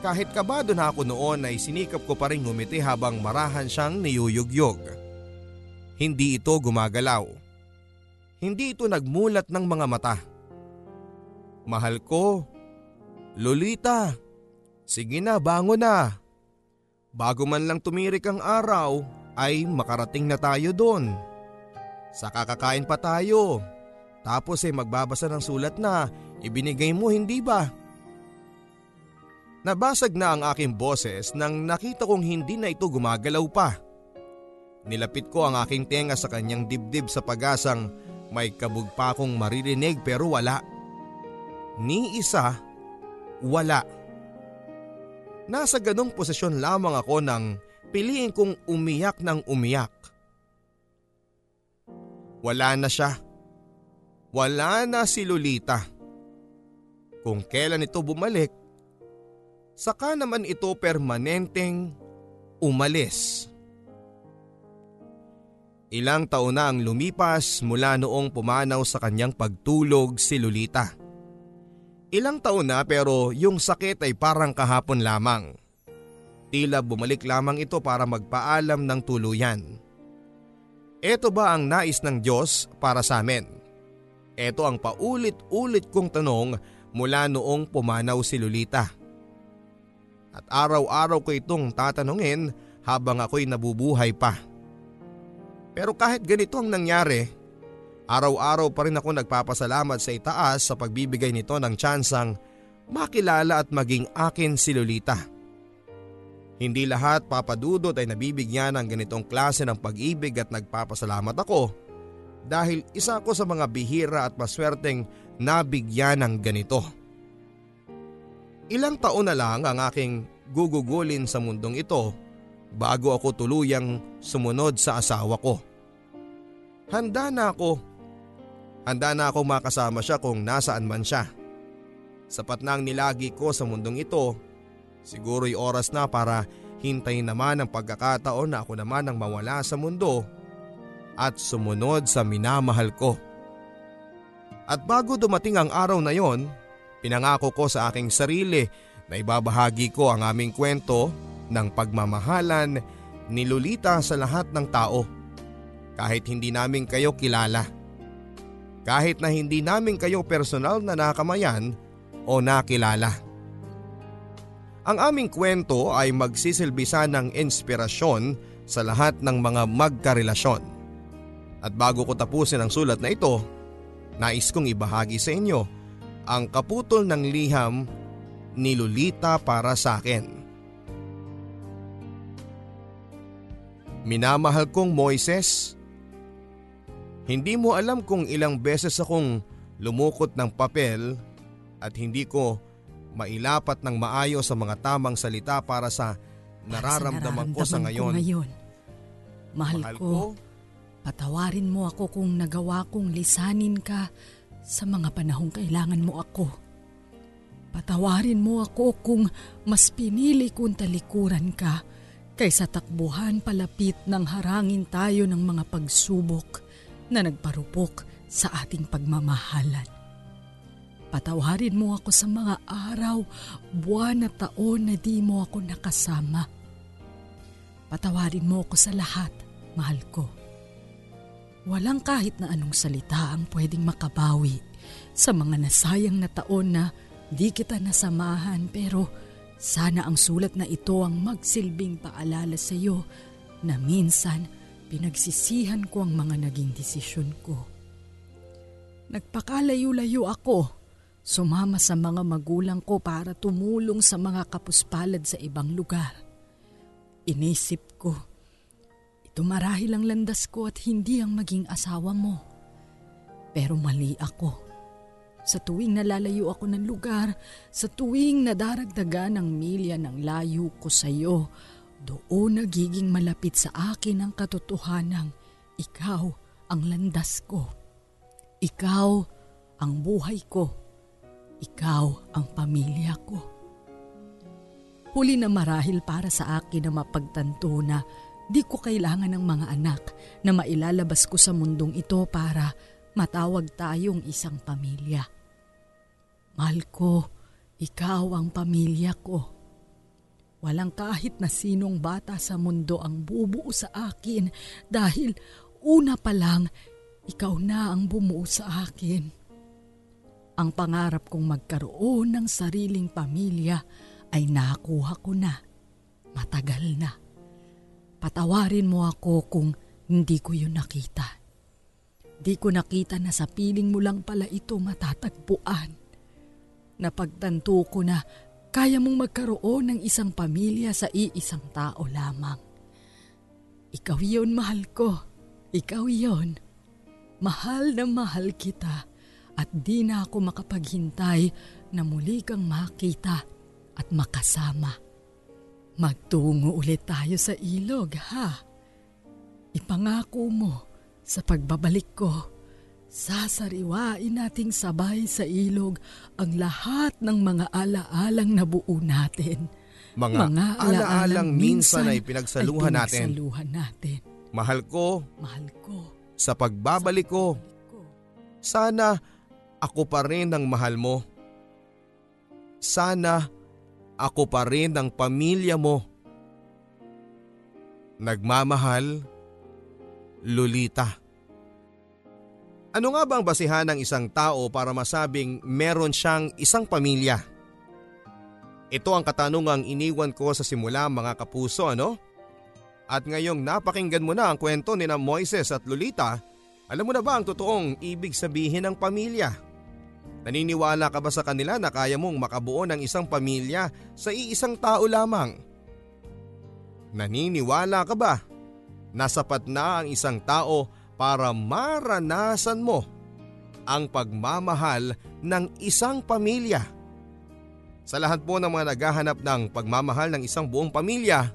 Kahit kabado na ako noon ay sinikap ko pa rin ngumiti habang marahan siyang niyuyugyog. Hindi ito gumagalaw. Hindi ito nagmulat ng mga mata. Mahal ko. Lolita. Sige na, bango na. Bago man lang tumirik ang araw ay makarating na tayo doon. Sa kakakain pa tayo. Tapos ay magbabasa ng sulat na ibinigay mo hindi ba? Nabasag na ang aking boses nang nakita kong hindi na ito gumagalaw pa. Nilapit ko ang aking tenga sa kanyang dibdib sa pag-asang may kabog pa maririnig pero wala. Ni isa, wala. Nasa ganong posisyon lamang ako nang piliin kong umiyak ng umiyak. Wala na siya. Wala na si Lolita. Kung kailan ito bumalik, saka naman ito permanenteng umalis. Ilang taon na ang lumipas mula noong pumanaw sa kanyang pagtulog si Lolita. Ilang taon na pero yung sakit ay parang kahapon lamang. Tila bumalik lamang ito para magpaalam ng tuluyan. Ito ba ang nais ng Diyos para sa amin? Ito ang paulit-ulit kong tanong mula noong pumanaw si Lolita. At araw-araw ko itong tatanungin habang ako'y nabubuhay pa. Pero kahit ganito ang nangyari, araw-araw pa rin ako nagpapasalamat sa itaas sa pagbibigay nito ng tsansang makilala at maging akin si Lolita. Hindi lahat papadudot ay nabibigyan ng ganitong klase ng pag-ibig at nagpapasalamat ako dahil isa ako sa mga bihira at maswerteng nabigyan ng ganito. Ilang taon na lang ang aking gugugulin sa mundong ito bago ako tuluyang sumunod sa asawa ko. Handa na ako. Handa na ako makasama siya kung nasaan man siya. Sapat na ang nilagi ko sa mundong ito. Siguro'y oras na para hintayin naman ang pagkakataon na ako naman ang mawala sa mundo at sumunod sa minamahal ko. At bago dumating ang araw na yon, Pinangako ko sa aking sarili na ibabahagi ko ang aming kwento ng pagmamahalan ni Lolita sa lahat ng tao. Kahit hindi namin kayo kilala. Kahit na hindi namin kayo personal na nakamayan o nakilala. Ang aming kwento ay magsisilbisa ng inspirasyon sa lahat ng mga magkarelasyon. At bago ko tapusin ang sulat na ito, nais kong ibahagi sa inyo ang kaputol ng liham ni Lolita para sa akin. Minamahal kong Moises, hindi mo alam kung ilang beses akong lumukot ng papel at hindi ko mailapat ng maayos sa mga tamang salita para sa nararamdaman, para sa ko sa ngayon. Ko ngayon. Mahal, Mahal ko, ko, patawarin mo ako kung nagawa kong lisanin ka sa mga panahong kailangan mo ako. Patawarin mo ako kung mas pinili kong talikuran ka kaysa takbuhan palapit ng harangin tayo ng mga pagsubok na nagparupok sa ating pagmamahalan. Patawarin mo ako sa mga araw, buwan at taon na di mo ako nakasama. Patawarin mo ako sa lahat, mahal ko. Walang kahit na anong salita ang pwedeng makabawi sa mga nasayang na taon na di kita nasamahan pero Sana ang sulat na ito ang magsilbing paalala sa iyo na minsan pinagsisihan ko ang mga naging desisyon ko. Nagpakalayo-layo ako. Sumama sa mga magulang ko para tumulong sa mga kapuspalad sa ibang lugar. Inisip ko, ito marahil ang landas ko at hindi ang maging asawa mo. Pero mali ako. Sa tuwing nalalayo ako ng lugar, sa tuwing nadaragdagan ng milya ng layo ko sa iyo, doon nagiging malapit sa akin ang katotohanang ikaw ang landas ko. Ikaw ang buhay ko. Ikaw ang pamilya ko. Huli na marahil para sa akin na mapagtanto na di ko kailangan ng mga anak na mailalabas ko sa mundong ito para matawag tayong isang pamilya. Mahal ko, ikaw ang pamilya ko. Walang kahit na sinong bata sa mundo ang bubuo sa akin dahil una pa lang, ikaw na ang bumuo sa akin. Ang pangarap kong magkaroon ng sariling pamilya ay nakuha ko na. Matagal na. Patawarin mo ako kung hindi ko yun nakita. Di ko nakita na sa piling mo lang pala ito matatagpuan. Napagtanto ko na kaya mong magkaroon ng isang pamilya sa iisang tao lamang. Ikaw yon mahal ko. Ikaw yon. Mahal na mahal kita at di na ako makapaghintay na muli kang makita at makasama. Magtungo ulit tayo sa ilog, ha? Ipangako mo sa pagbabalik ko, sasariwain nating sabay sa ilog ang lahat ng mga alaalang nabuo natin. Mga, mga alaalang minsan ay pinagsaluhan, ay pinagsaluhan natin. natin. Mahal ko. Mahal ko. Sa pagbabalik ko. Sana ako pa rin ang mahal mo. Sana ako pa rin ang pamilya mo. Nagmamahal, Lolita. Ano nga bang basihan ng isang tao para masabing meron siyang isang pamilya? Ito ang katanungang iniwan ko sa simula mga kapuso ano? At ngayong napakinggan mo na ang kwento ni na Moises at Lolita, alam mo na ba ang totoong ibig sabihin ng pamilya? Naniniwala ka ba sa kanila na kaya mong makabuo ng isang pamilya sa iisang tao lamang? Naniniwala ka ba na sapat na ang isang tao para maranasan mo ang pagmamahal ng isang pamilya. Sa lahat po ng mga naghahanap ng pagmamahal ng isang buong pamilya,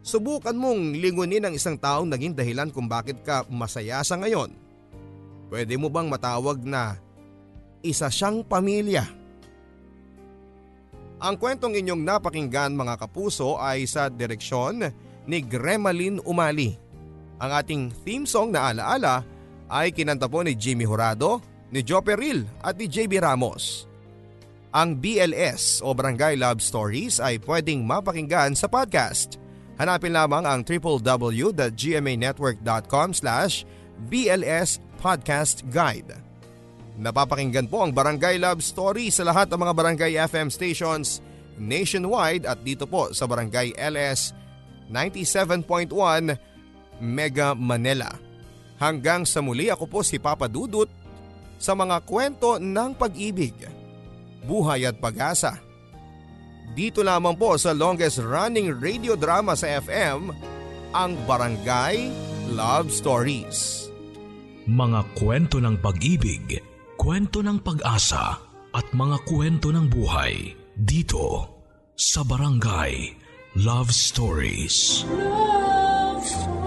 subukan mong lingunin ang isang taong naging dahilan kung bakit ka masaya sa ngayon. Pwede mo bang matawag na isa siyang pamilya? Ang kwentong inyong napakinggan mga kapuso ay sa direksyon ni Gremaline Umali ang ating theme song na alaala ay kinanta po ni Jimmy Horado, ni Joe Peril at ni JB Ramos. Ang BLS o Barangay Love Stories ay pwedeng mapakinggan sa podcast. Hanapin lamang ang www.gmanetwork.com slash BLS Podcast Guide. Napapakinggan po ang Barangay Love Story sa lahat ng mga Barangay FM stations nationwide at dito po sa Barangay LS 97.1 Mega Manila. Hanggang sa muli ako po si Papa Dudut sa mga kwento ng pag-ibig, buhay at pag-asa. Dito lamang po sa longest running radio drama sa FM, ang Barangay Love Stories. Mga kwento ng pag-ibig, kwento ng pag-asa at mga kwento ng buhay dito sa Barangay Love Stories. Love Stories.